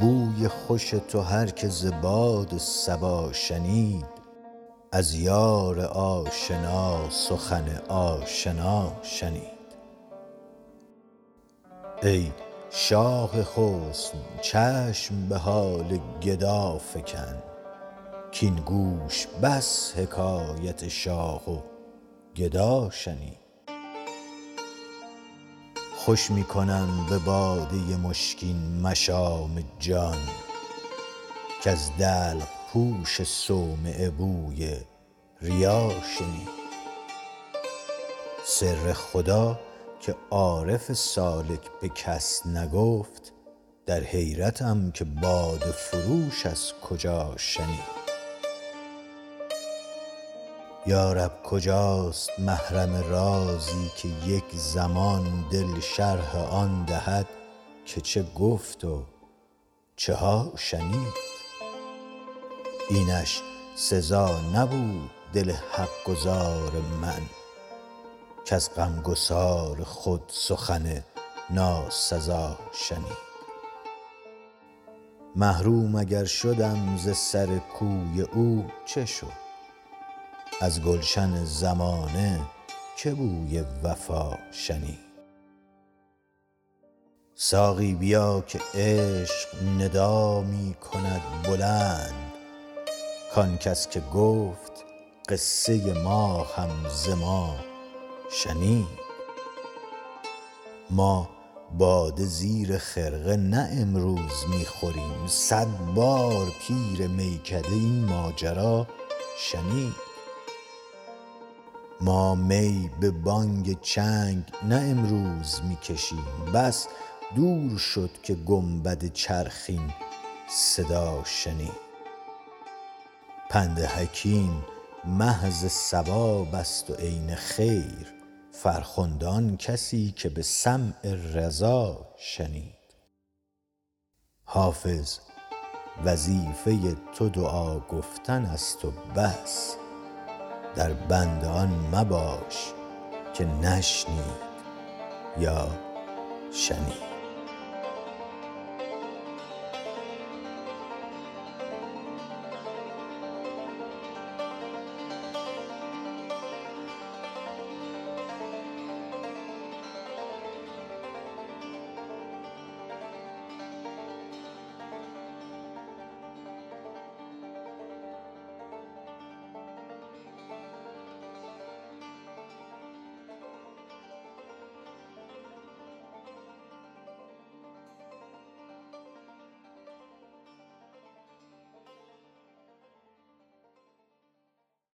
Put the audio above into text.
بوی خوش تو هر که ز باد صبا شنید از یار آشنا سخن آشنا شنید. ای شاه حسن چشم به حال گدا فکن. کاین گوش بس حکایت شاه و گدا شنید خوش می کنم به باده مشکین مشام جان کز دلق پوش صومعه بوی ریا شنید سر خدا که عارف سالک به کس نگفت در حیرتم که باده فروش از کجا شنید یا رب کجاست محرم رازی که یک زمان دل شرح آن دهد که چه گفت و چه ها شنید؟ اینش سزا نبود دل حق گزار من کز غمگسار خود سخن ناسزا شنید. محروم اگر شدم ز سر کوی او چه شد؟ از گلشن زمانه که بوی وفا شنید. ساقی بیا که عشق ندا می کند بلند. کان کس که گفت قصه ما هم ز ما شنید. ما باده زیر خرقه نه امروز می خوریم. صد بار پیر میکده این ماجرا شنید. ما می به بانگ چنگ نه امروز می کشیم بس دور شد که گنبد چرخ این صدا شنید پند حکیم محض صواب است و عین خیر. فرخنده کسی که به سمع رضا شنید. حافظ وظیفه تو دعا گفتن است و بس. در بند آن مباش که نشنید یا شنید.